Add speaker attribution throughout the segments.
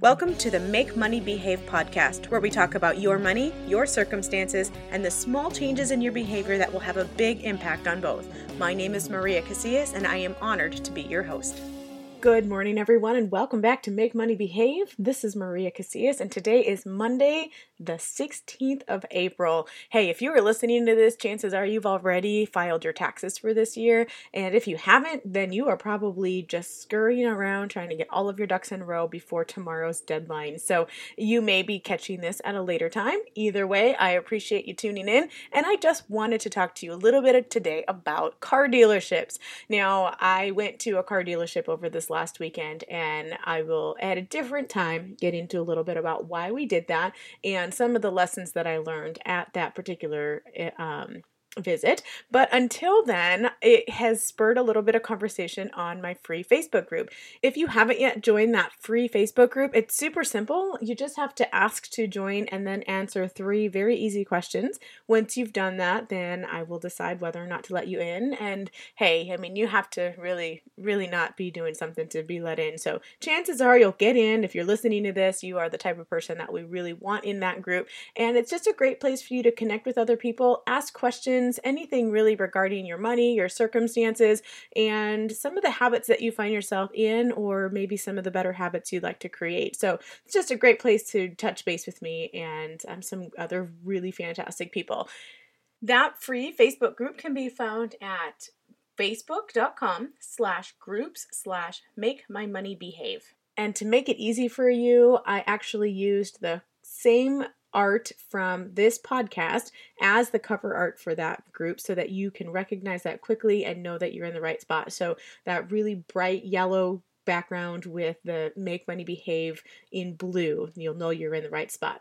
Speaker 1: Welcome to the Make Money Behave podcast, where we talk about your money, your circumstances, and the small changes in your behavior that will have a big impact on both. My name is Maria Casillas, and I am honored to be your host. Good morning, everyone, and welcome back to Make Money Behave. This is Maria Casillas, and today is Monday, the 16th of April. Hey, if you are listening to this, chances are you've already filed your taxes for this year. And if you haven't, then you are probably just scurrying around trying to get all of your ducks in a row before tomorrow's deadline. So you may be catching this at a later time. Either way, I appreciate you tuning in. And I just wanted to talk to you a little bit today about car dealerships. Now, I went to a car dealership over this last weekend, and I will at a different time get into a little bit about why we did that and some of the lessons that I learned at that particular eh, um, visit. But until then, it has spurred a little bit of conversation on my free Facebook group. If you haven't yet joined that free Facebook group, it's super simple. You just have to ask to join and then answer three very easy questions. Once you've done that, then I will decide whether or not to let you in. And hey, I mean, you have to really, really not be doing something to be let in. So chances are you'll get in. If you're listening to this, you are the type of person that we really want in that group. And it's just a great place for you to connect with other people, ask questions questions, anything really regarding your money, your circumstances, and some of the habits that you find yourself in, or maybe some of the better habits you'd like to create. So it's just a great place to touch base with me and um, some other really fantastic people. That free Facebook group can be found at facebook.com slash groups slash make my money behave. And to make it easy for you, I actually used the same art from this podcast as the cover art for that group so that you can recognize that quickly and know that you're in the right spot. So that really bright yellow background with the make money behave in blue, you'll know you're in the right spot.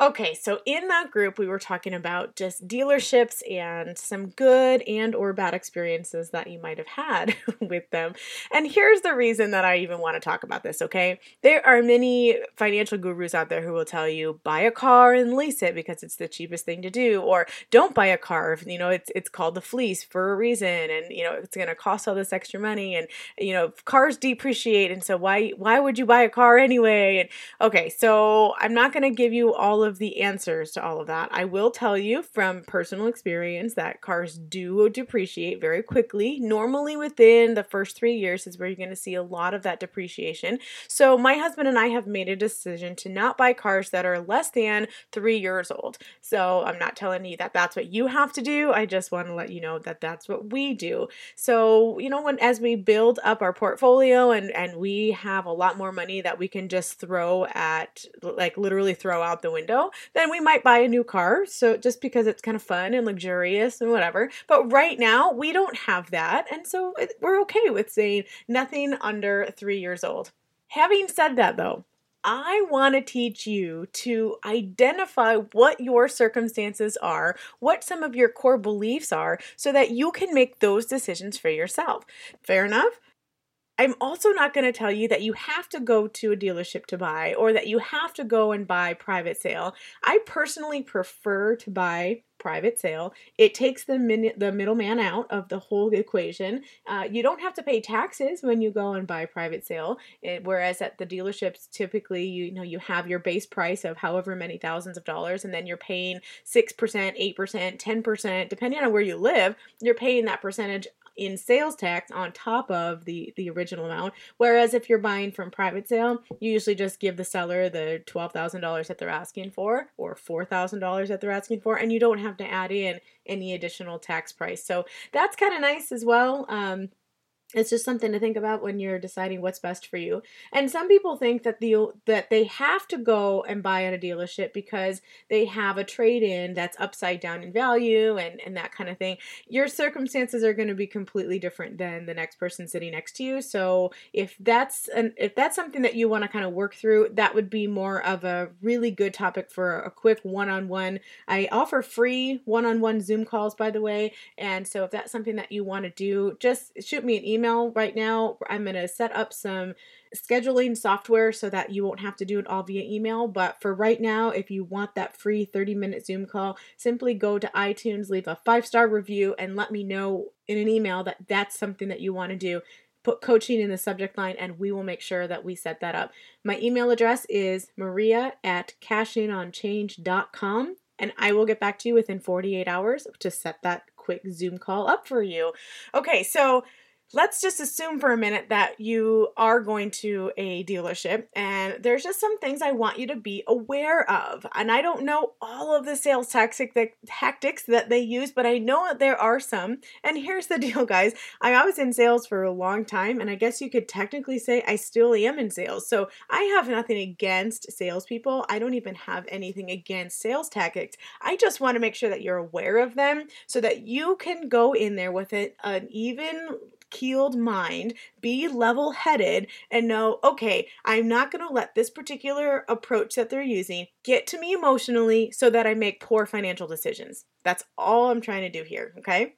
Speaker 1: Okay, so in that group we were talking about just dealerships and some good and or bad experiences that you might have had with them. And here's the reason that I even want to talk about this, okay? There are many financial gurus out there who will tell you buy a car and lease it because it's the cheapest thing to do or don't buy a car, you know, it's it's called the fleece for a reason and you know, it's going to cost all this extra money and you know, cars depreciate and so why why would you buy a car anyway? And okay, so I'm not going to give you all of the answers to all of that. I will tell you from personal experience that cars do depreciate very quickly. Normally, within the first three years is where you're going to see a lot of that depreciation. So, my husband and I have made a decision to not buy cars that are less than three years old. So, I'm not telling you that that's what you have to do. I just want to let you know that that's what we do. So, you know, when as we build up our portfolio and and we have a lot more money that we can just throw at like literally throw out the window then we might buy a new car. So just because it's kind of fun and luxurious and whatever. But right now, we don't have that. And so we're okay with saying nothing under three years old. Having said that, though, I want to teach you to identify what your circumstances are, what some of your core beliefs are, so that you can make those decisions for yourself. Fair enough? I'm also not going to tell you that you have to go to a dealership to buy or that you have to go and buy private sale. I personally prefer to buy private sale. It takes the min- the middleman out of the whole equation. Uh, you don't have to pay taxes when you go and buy private sale, it, whereas at the dealerships, typically you, you know you have your base price of however many thousands of dollars, and then you're paying six percent, eight percent, ten percent, depending on where you live. You're paying that percentage in sales tax on top of the the original amount. Whereas if you're buying from private sale, you usually just give the seller the twelve thousand dollars that they're asking for, or four thousand dollars that they're asking for, and you don't have to add in any additional tax price. So that's kind of nice as well. Um, it's just something to think about when you're deciding what's best for you. And some people think that the that they have to go and buy at a dealership because they have a trade-in that's upside down in value and and that kind of thing. Your circumstances are going to be completely different than the next person sitting next to you. So if that's an if that's something that you want to kind of work through, that would be more of a really good topic for a quick one-on-one. I offer free one-on-one Zoom calls by the way, and so if that's something that you want to do, just shoot me an email email right now. I'm going to set up some scheduling software so that you won't have to do it all via email. But for right now, if you want that free 30 minute Zoom call, simply go to iTunes, leave a five star review, and let me know in an email that that's something that you want to do put coaching in the subject line and we will make sure that we set that up. My email address is maria at cashingonchange.com and I will get back to you within 48 hours to set that quick Zoom call up for you. Okay, so let's just assume for a minute that you are going to a dealership and there's just some things I want you to be aware of. And I don't know all of the sales tactic that, tactics that they use, but I know that there are some. And here's the deal, guys. I was in sales for a long time, and I guess you could technically say I still am in sales. So I have nothing against salespeople. I don't even have anything against sales tactics. I just want to make sure that you're aware of them so that you can go in there with it, an even keeled mind, be level headed, and know, okay, I'm not going to let this particular approach that they're using get to me emotionally so that I make poor financial decisions. That's all I'm trying to do here, okay?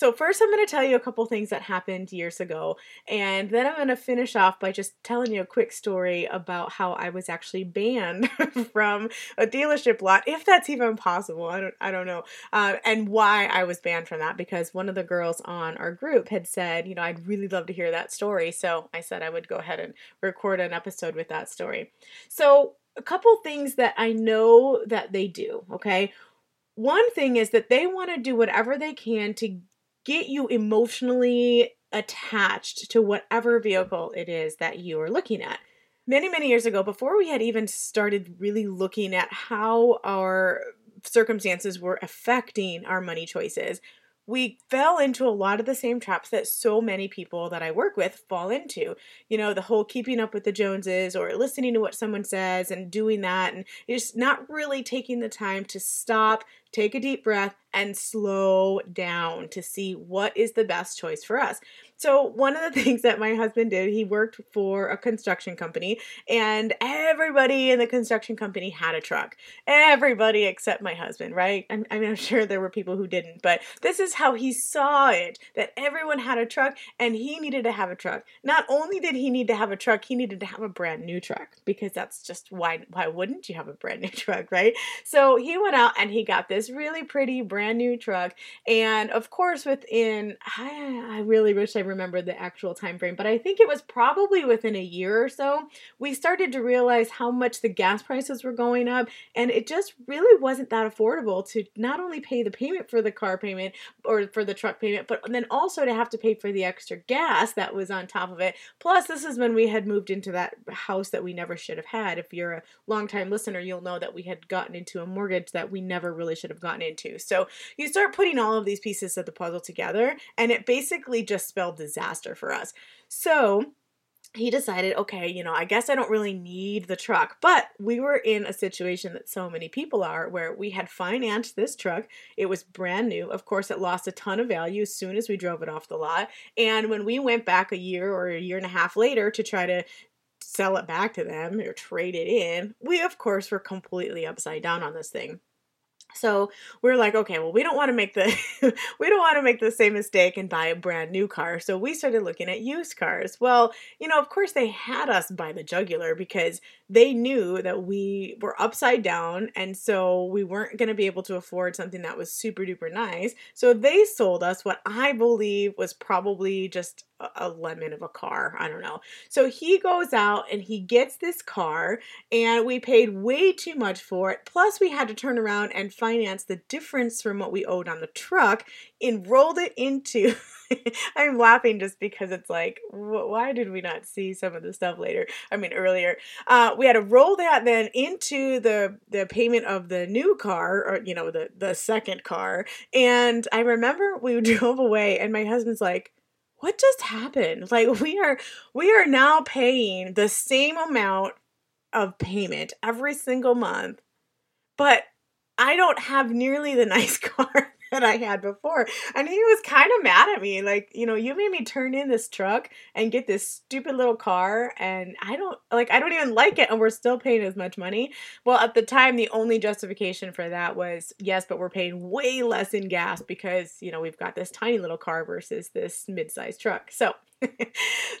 Speaker 1: So, first, I'm going to tell you a couple things that happened years ago, and then I'm going to finish off by just telling you a quick story about how I was actually banned from a dealership lot, if that's even possible. I don't, I don't know, uh, and why I was banned from that because one of the girls on our group had said, you know, I'd really love to hear that story. So I said I would go ahead and record an episode with that story. So, a couple things that I know that they do, okay? One thing is that they want to do whatever they can to get you emotionally attached to whatever vehicle it is that you are looking at. Many, many years ago, before we had even started really looking at how our circumstances were affecting our money choices, we fell into a lot of the same traps that so many people that I work with fall into. You know, the whole keeping up with the Joneses or listening to what someone says and doing that, and just not really taking the time to stop, take a deep breath, and slow down to see what is the best choice for us. So, one of the things that my husband did, he worked for a construction company, and everybody in the construction company had a truck. Everybody except my husband, right? I mean, I'm sure there were people who didn't, but this is how he saw it that everyone had a truck and he needed to have a truck. Not only did he need to have a truck, he needed to have a brand new truck because that's just why, why wouldn't you have a brand new truck, right? So, he went out and he got this really pretty brand brand new truck. And of course, within I, I really wish I remembered the actual time frame, but I think it was probably within a year or so, we started to realize how much the gas prices were going up, and it just really wasn't that affordable to not only pay the payment for the car payment or for the truck payment, but then also to have to pay for the extra gas that was on top of it. Plus, this is when we had moved into that house that we never should have had. If you're a longtime listener, you'll know that we had gotten into a mortgage that we never really should have gotten into. So you start putting all of these pieces of the puzzle together, and it basically just spelled disaster for us. So, he decided, okay, you know, I guess I don't really need the truck. But we were in a situation that so many people are where we had financed this truck. It was brand new. Of course, it lost a ton of value as soon as we drove it off the lot. And when we went back a year or a year and a half later to try to sell it back to them or trade it in, we, of course, were completely upside down on this thing. So we're like, okay, well, we don't want to make the we don't want to make the same mistake and buy a brand new car. So we started looking at used cars. Well, you know, of course they had us by the jugular because they knew that we were upside down and so we weren't going to be able to afford something that was super duper nice. So they sold us what I believe was probably just a lemon of a car. I don't know. So he goes out and he gets this car, and we paid way too much for it. Plus, we had to turn around and finance the difference from what we owed on the truck, and enrolled it into. I'm laughing just because it's like, why did we not see some of the stuff later? I mean, earlier. Uh, we had to roll that then into the the payment of the new car, or you know, the the second car. And I remember we drove away, and my husband's like what just happened? Like we are we are now paying the same amount of payment every single month, but I don't have nearly the nice car that I had before. And he was kind of mad at me. Like, you know, you made me turn in this truck and get this stupid little car. And I don't, like, I don't even like it. And we're still paying as much money. Well, at the time, the only justification for that was yes, but we're paying way less in gas because, you know, we've got this tiny little car versus this mid sized truck. So,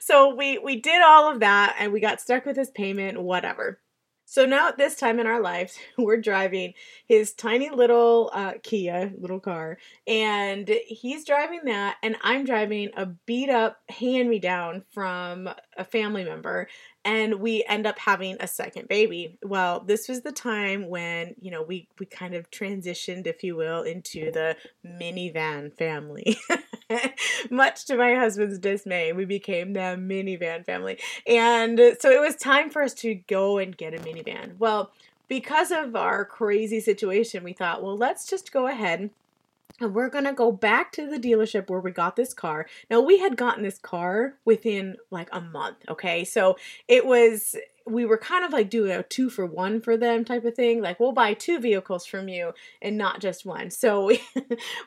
Speaker 1: so we we did all of that and we got stuck with this payment whatever So now at this time in our lives, we're driving his tiny little uh, Kia, little car, and he's driving that, and I'm driving a beat up hand me down from a family member and we end up having a second baby. Well, this was the time when, you know, we we kind of transitioned, if you will, into the minivan family. Much to my husband's dismay, we became the minivan family. And so it was time for us to go and get a minivan. Well, because of our crazy situation, we thought, well, let's just go ahead and we're to go back to the dealership where we got this car. Now, we had gotten this car within like a month, okay? So it was we were kind of like doing a two for one for them type of thing. Like we'll buy two vehicles from you and not just one. So we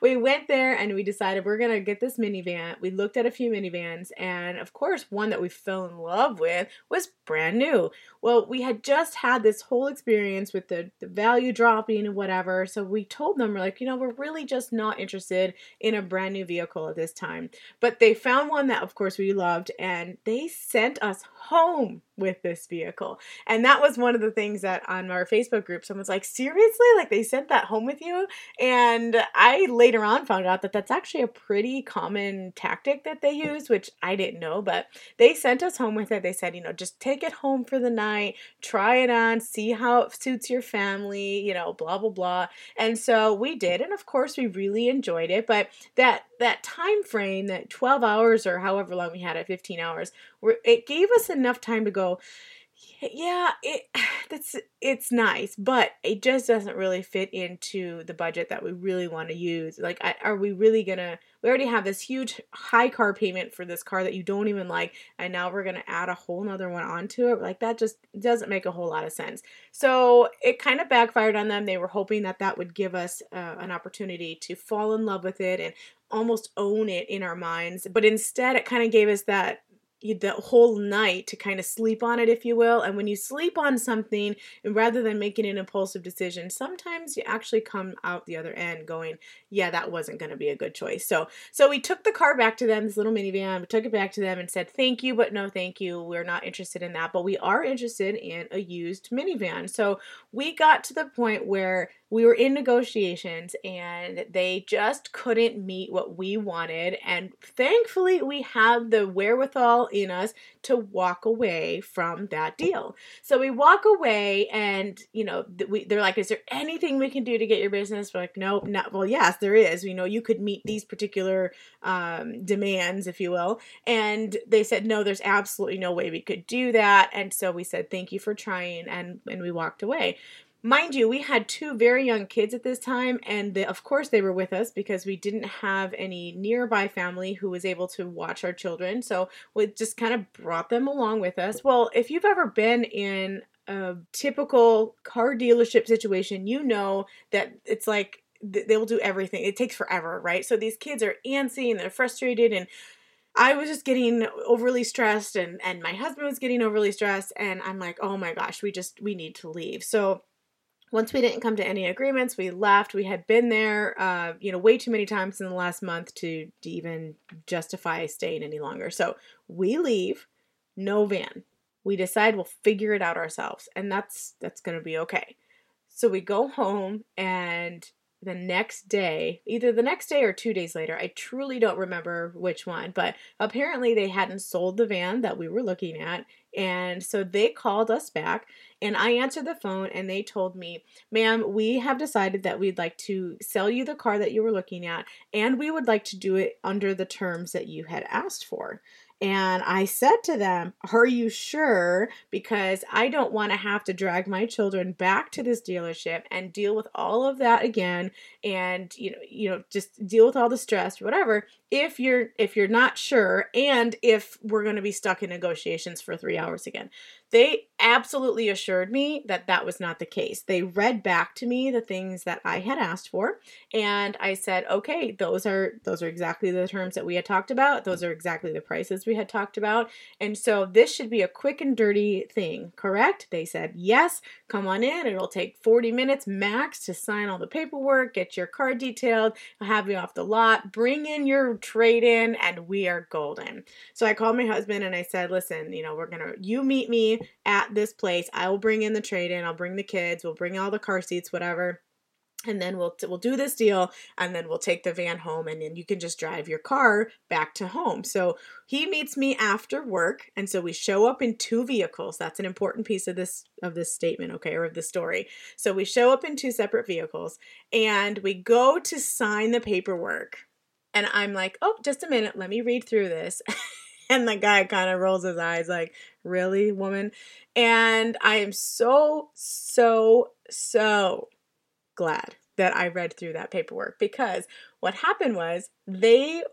Speaker 1: we went there and we decided we're gonna get this minivan. We looked at a few minivans and of course one that we fell in love with was brand new. Well, we had just had this whole experience with the, the value dropping and whatever. So we told them we're like, you know, we're really just not interested in a brand new vehicle at this time. But they found one that of course we loved and they sent us home with this vehicle. And that was one of the things that on our Facebook group, someone's like, seriously? Like they sent that home with you? And I later on found out that that's actually a pretty common tactic that they use, which I didn't know, but they sent us home with it. They said, you know, just take it home for the night, try it on, see how it suits your family, you know, blah, blah, blah. And so we did. And of course, we really enjoyed it. But that, that time frame, that 12 hours or however long we had it, 15 hours, it gave us enough time to go, yeah, it that's it's nice, but it just doesn't really fit into the budget that we really want to use. Like, I, are we really gonna? We already have this huge high car payment for this car that you don't even like, and now we're gonna add a whole nother one onto it. Like that just doesn't make a whole lot of sense. So it kind of backfired on them. They were hoping that that would give us uh, an opportunity to fall in love with it and almost own it in our minds, but instead it kind of gave us that the whole night to kind of sleep on it, if you will. And when you sleep on something, and rather than making an impulsive decision, sometimes you actually come out the other end going, "Yeah, that wasn't going to be a good choice." So, so we took the car back to them, this little minivan. We took it back to them and said, "Thank you, but no, thank you. We're not interested in that, but we are interested in a used minivan." So we got to the point where we were in negotiations and they just couldn't meet what we wanted. And thankfully, we had the wherewithal in us to walk away from that deal. So we walk away and, you know, we, they're like, is there anything we can do to get your business? We're like, nope, not, well, yes, there is. You know, you could meet these particular um, demands, if you will. And they said, no, there's absolutely no way we could do that. And so we said, thank you for trying. And, and we walked away. Mind you, we had two very young kids at this time, and the, of course they were with us because we didn't have any nearby family who was able to watch our children. So we just kind of brought them along with us. Well, if you've ever been in a typical car dealership situation, you know that it's like they will do everything. It takes forever, right? So these kids are antsy and they're frustrated and I was just getting overly stressed and and my husband was getting overly stressed and I'm like, "Oh my gosh, we just we need to leave." So once we didn't come to any agreements, we left. We had been there, uh, you know, way too many times in the last month to, to even justify staying any longer. So we leave, no van. We decide we'll figure it out ourselves, and that's that's going to be okay. So we go home, and the next day, either the next day or two days later, I truly don't remember which one, but apparently they hadn't sold the van that we were looking at. And so they called us back and I answered the phone and they told me, ma'am, we have decided that we'd like to sell you the car that you were looking at and we would like to do it under the terms that you had asked for. And I said to them, Are you sure? Because I don't want to have to drag my children back to this dealership and deal with all of that again and you know, you know, just deal with all the stress, or whatever, if you're if you're not sure and if we're going to be stuck in negotiations for 3 hours again. They absolutely assured me that that was not the case. They read back to me the things that I had asked for, and I said, "Okay, those are those are exactly the terms that we had talked about. Those are exactly the prices we had talked about. And so this should be a quick and dirty thing, correct?" They said, "Yes, come on in. It'll take 40 minutes max to sign all the paperwork, get your car detailed, have you off the lot, bring in your trade in, and we are golden." So I called my husband and I said, "Listen, you know, we're to you meet me at this place. I will bring in the trade in, I'll bring the kids, we'll bring all the car seats, whatever and then we'll we'll do this deal and then we'll take the van home and then you can just drive your car back to home. So he meets me after work and so we show up in two vehicles. That's an important piece of this of this statement okay or of the story. So we show up in two separate vehicles and we go to sign the paperwork. And i'm like oh just a minute let me read through this. And the guy kind of rolls his eyes like really woman? And i am so so so glad that I read through that paperwork because what happened was they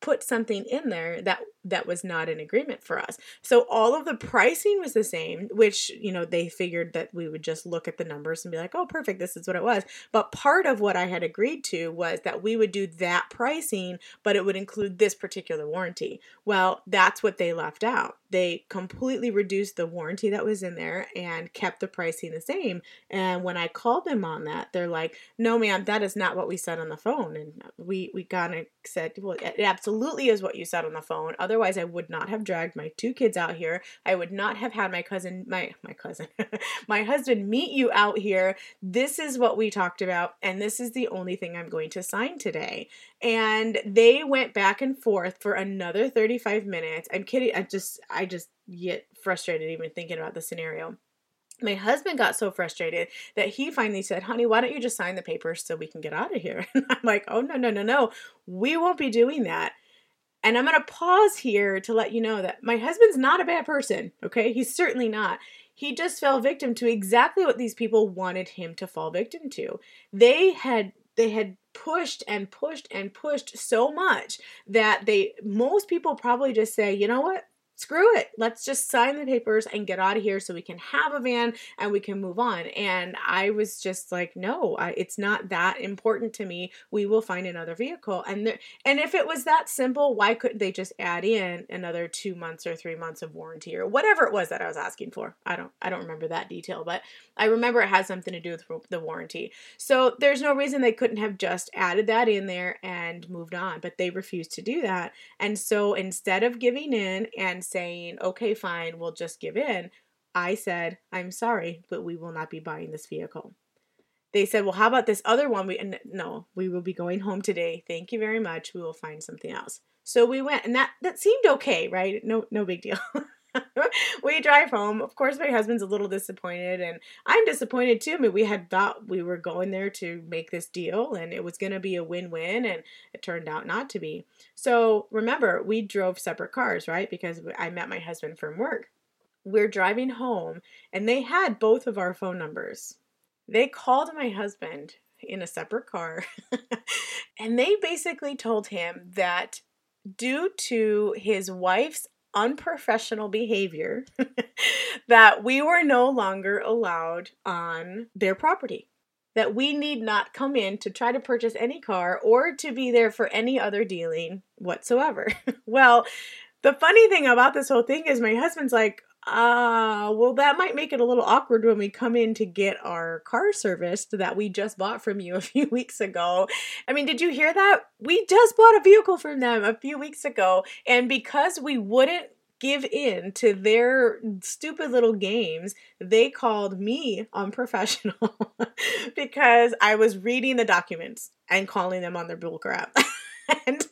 Speaker 1: put something in there that that was not an agreement for us. So all of the pricing was the same, which, you know, they figured that we would just look at the numbers and be like, "Oh, perfect, this is what it was." But part of what I had agreed to was that we would do that pricing, but it would include this particular warranty. Well, that's what they left out. They completely reduced the warranty that was in there and kept the pricing the same. And when I called them on that, they're like, "No, ma'am, that is not what we said on the phone." And we we kind of said, "Well, it absolutely is what you said on the phone." Otherwise Otherwise, I would not have dragged my two kids out here. I would not have had my cousin, my my cousin, my husband meet you out here. This is what we talked about, and this is the only thing I'm going to sign today. And they went back and forth for another 35 minutes. I'm kidding. I just I just get frustrated even thinking about the scenario my husband got so frustrated that he finally said, Honey, why don't you just sign the papers so we can get out of here? And I'm like, Oh, no, no, no, no. We won't be doing that. And I'm going to pause here to let you know that my husband's not a bad person, okay? He's certainly not. He just fell victim to exactly what these people wanted him to fall victim to. They had they had pushed and pushed and pushed so much that they most people probably just say, "You know what? Screw it. Let's just sign the papers and get out of here so we can have a van and we can move on. And I was just like, no, I, it's not that important to me. We will find another vehicle. And and if it was that simple, why couldn't they just add in another two months or three months of warranty or whatever it was that I was asking for? I don't, I don't remember that detail, but I remember it has something to do with the warranty. So there's no reason they couldn't have just added that in there and moved on, but they refused to do that. And so instead of giving in and saying, okay, fine, we'll just give in, I said, I'm sorry, but we will not be buying this vehicle. They said, well, how about this other one? We no, we will be going home today. Thank you very much. We will find something else. So we went, and that that seemed okay, right? No, no big deal. we drive home. Of course, my husband's a little disappointed, and I'm disappointed too. We had thought we were going there to make this deal, and it was going to be a win win, and it turned out not to be. So remember, we drove separate cars, right? Because I met my husband from work. We're driving home, and they had both of our phone numbers. They called my husband in a separate car, and they basically told him that due to his wife's unprofessional behavior that we were no longer allowed on their property. That we need not come in to try to purchase any car or to be there for any other dealing whatsoever. well, the funny thing about this whole thing is my husband's like, uh, well, that might make it a little awkward when we come in to get our car serviced that we just bought from you a few weeks ago. I mean, did you hear that? We just bought a vehicle from them a few weeks ago, and because we wouldn't give in to their stupid little games, they called me unprofessional because I was reading the documents and calling them on their bull crap. And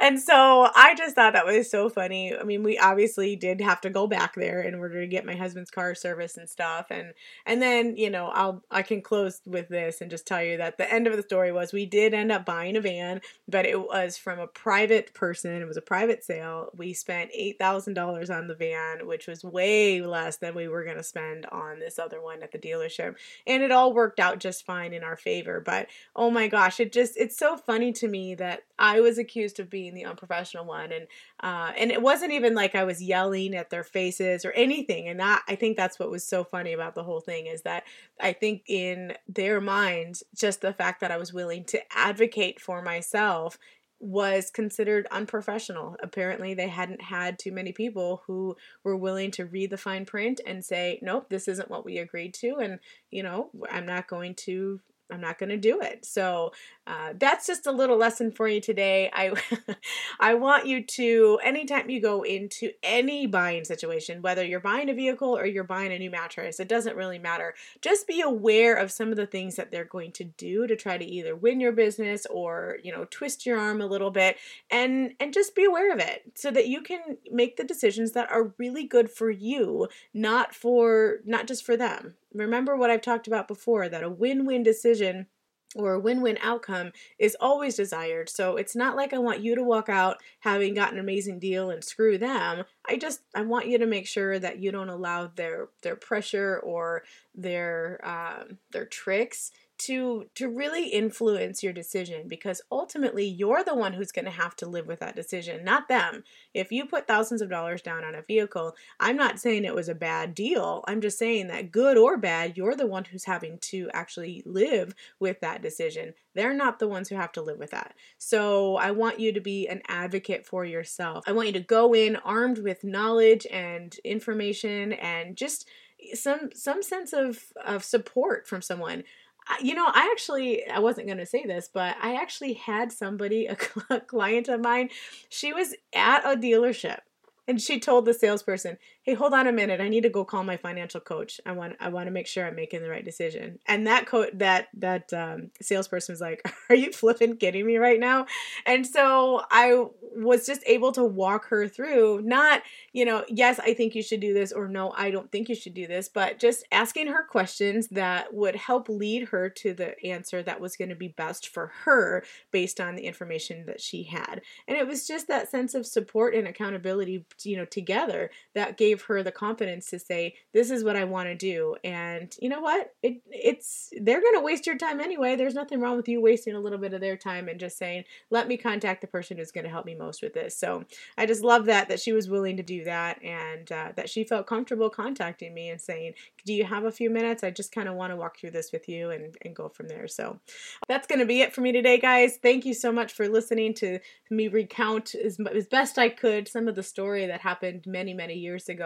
Speaker 1: and so I just thought that was so funny. I mean, we obviously did have to go back there in order to get my husband's car service and stuff. And and then, you know, I'll I can close with this and just tell you that the end of the story was we did end up buying a van, but it was from a private person. It was a private sale. We spent $8,000 on the van, which was way less than we were going to spend on this other one at the dealership. And it all worked out just fine in our favor, but oh my gosh, it just it's so funny to me that I was accused of being the unprofessional one, and uh, and it wasn't even like I was yelling at their faces or anything. And that I think that's what was so funny about the whole thing is that I think in their minds, just the fact that I was willing to advocate for myself was considered unprofessional. Apparently, they hadn't had too many people who were willing to read the fine print and say, nope, this isn't what we agreed to. And, you know, I'm not going to I'm not going to do it. So uh, that's just a little lesson for you today. I I want you to anytime you go into any buying situation, whether you're buying a vehicle or you're buying a new mattress, it doesn't really matter. Just be aware of some of the things that they're going to do to try to either win your business or you know twist your arm a little bit, and and just be aware of it so that you can make the decisions that are really good for you, not for not just for them. Remember what I've talked about before that a win-win decision or a win-win outcome is always desired. So it's not like I want you to walk out having got an amazing deal and screw them. I just I want you to make sure that you don't allow their their pressure or their um, their tricks to to really influence your decision because ultimately you're the one who's going to have to live with that decision not them. If you put thousands of dollars down on a vehicle i'm not saying it was a bad deal. I'm just saying that good or bad you're the one who's having to actually live with that decision. They're not the ones who have to live with that. So i want you to be an advocate for yourself. I want you to go in armed with knowledge and information and just some some sense of of support from someone you know, I actually I wasn't going to say this, but I actually had somebody a client of mine. She was at a dealership and she told the salesperson, "Hey, hold on a minute. I need to go call my financial coach. I want I want to make sure I'm making the right decision." And that co- that that um, salesperson was like, "Are you flipping kidding me right now?" And so I was just able to walk her through not, you know, yes, I think you should do this or no, I don't think you should do this, but just asking her questions that would help lead her to the answer that was going to be best for her based on the information that she had. And it was just that sense of support and accountability, you know, together that gave her the confidence to say, this is what I want to do. And you know what? It it's they're going to waste your time anyway. There's nothing wrong with you wasting a little bit of their time and just saying, let me contact the person who's going to help me most with this. So I just love that that she was willing to do that and uh, that she felt comfortable contacting me and saying, "Do you have a few minutes? I just kind of want to walk through this with you and and go from there." So that's going to be it for me today, guys. Thank you so much for listening to me recount as, as best I could some of the story that happened many many years ago.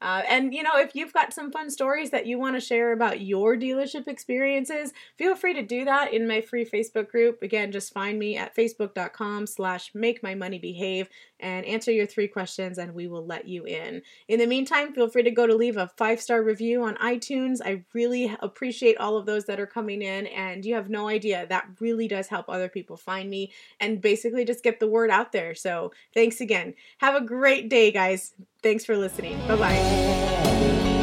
Speaker 1: Uh, and you know, if you've got some fun stories that you want to share about your dealership experiences, feel free to do that in my free Facebook group. Again, just find me at facebook.com/slash make my money behave and answer your three questions, and we will let you in. In the meantime, feel free to go to leave a five star review on iTunes. I really appreciate all of those that are coming in, and you have no idea that really does help other people find me and basically just get the word out there. So, thanks again. Have a great day, guys. Thanks for listening. Bye bye.